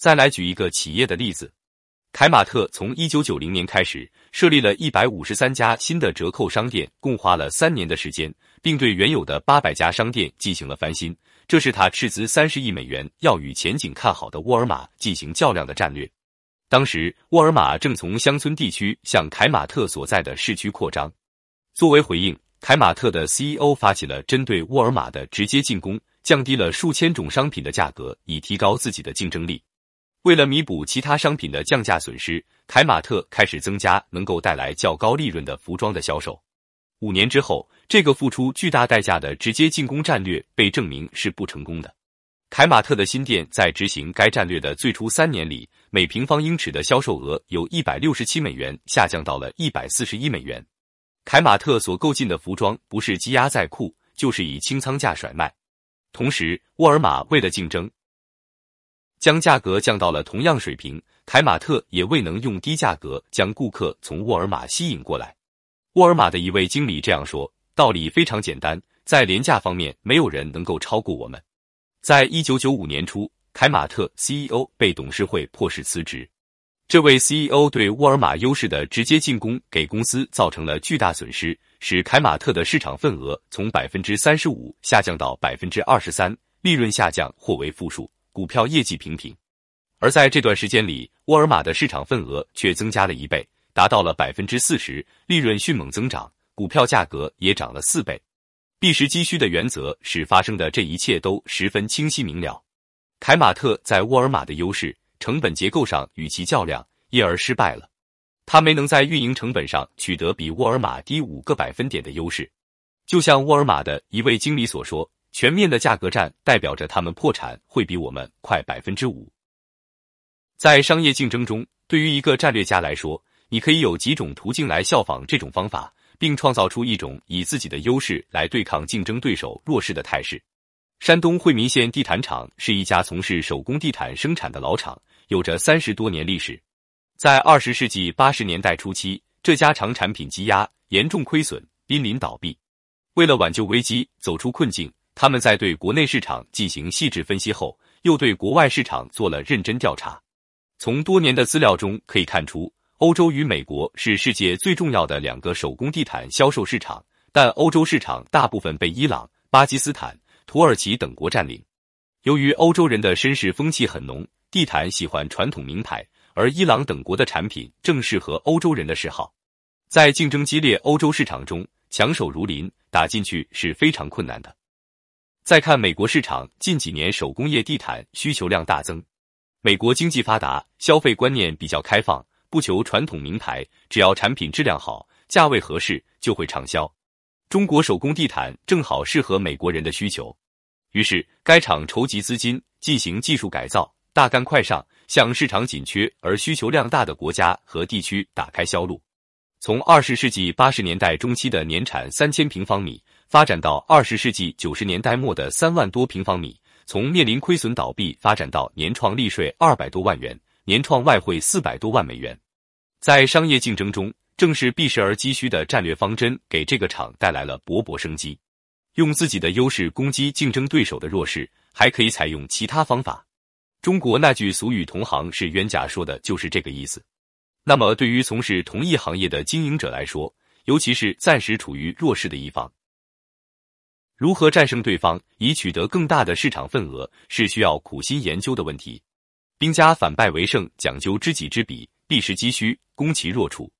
再来举一个企业的例子，凯马特从一九九零年开始设立了一百五十三家新的折扣商店，共花了三年的时间，并对原有的八百家商店进行了翻新。这是他斥资三十亿美元要与前景看好的沃尔玛进行较量的战略。当时，沃尔玛正从乡村地区向凯马特所在的市区扩张。作为回应，凯马特的 CEO 发起了针对沃尔玛的直接进攻，降低了数千种商品的价格，以提高自己的竞争力。为了弥补其他商品的降价损失，凯马特开始增加能够带来较高利润的服装的销售。五年之后，这个付出巨大代价的直接进攻战略被证明是不成功的。凯马特的新店在执行该战略的最初三年里，每平方英尺的销售额由一百六十七美元下降到了一百四十一美元。凯马特所购进的服装不是积压在库，就是以清仓价甩卖。同时，沃尔玛为了竞争。将价格降到了同样水平，凯马特也未能用低价格将顾客从沃尔玛吸引过来。沃尔玛的一位经理这样说：“道理非常简单，在廉价方面，没有人能够超过我们。”在一九九五年初，凯马特 CEO 被董事会迫使辞职。这位 CEO 对沃尔玛优势的直接进攻，给公司造成了巨大损失，使凯马特的市场份额从百分之三十五下降到百分之二十三，利润下降或为负数。股票业绩平平，而在这段时间里，沃尔玛的市场份额却增加了一倍，达到了百分之四十，利润迅猛增长，股票价格也涨了四倍。避实击虚的原则使发生的这一切都十分清晰明了。凯马特在沃尔玛的优势成本结构上与其较量，因而失败了。他没能在运营成本上取得比沃尔玛低五个百分点的优势。就像沃尔玛的一位经理所说。全面的价格战代表着他们破产会比我们快百分之五。在商业竞争中，对于一个战略家来说，你可以有几种途径来效仿这种方法，并创造出一种以自己的优势来对抗竞争对手弱势的态势。山东惠民县地毯厂是一家从事手工地毯生产的老厂，有着三十多年历史。在二十世纪八十年代初期，这家厂产品积压，严重亏损，濒临倒闭。为了挽救危机，走出困境。他们在对国内市场进行细致分析后，又对国外市场做了认真调查。从多年的资料中可以看出，欧洲与美国是世界最重要的两个手工地毯销售市场，但欧洲市场大部分被伊朗、巴基斯坦、土耳其等国占领。由于欧洲人的绅士风气很浓，地毯喜欢传统名牌，而伊朗等国的产品正适合欧洲人的嗜好。在竞争激烈欧洲市场中，强手如林，打进去是非常困难的。再看美国市场，近几年手工业地毯需求量大增。美国经济发达，消费观念比较开放，不求传统名牌，只要产品质量好、价位合适就会畅销。中国手工地毯正好适合美国人的需求，于是该厂筹集资金进行技术改造，大干快上，向市场紧缺而需求量大的国家和地区打开销路。从二十世纪八十年代中期的年产三千平方米。发展到二十世纪九十年代末的三万多平方米，从面临亏损倒闭发展到年创利税二百多万元，年创外汇四百多万美元。在商业竞争中，正是避实而击虚的战略方针给这个厂带来了勃勃生机。用自己的优势攻击竞争对手的弱势，还可以采用其他方法。中国那句俗语“同行是冤家”说的就是这个意思。那么，对于从事同一行业的经营者来说，尤其是暂时处于弱势的一方，如何战胜对方，以取得更大的市场份额，是需要苦心研究的问题。兵家反败为胜，讲究知己知彼，避实击虚，攻其弱处。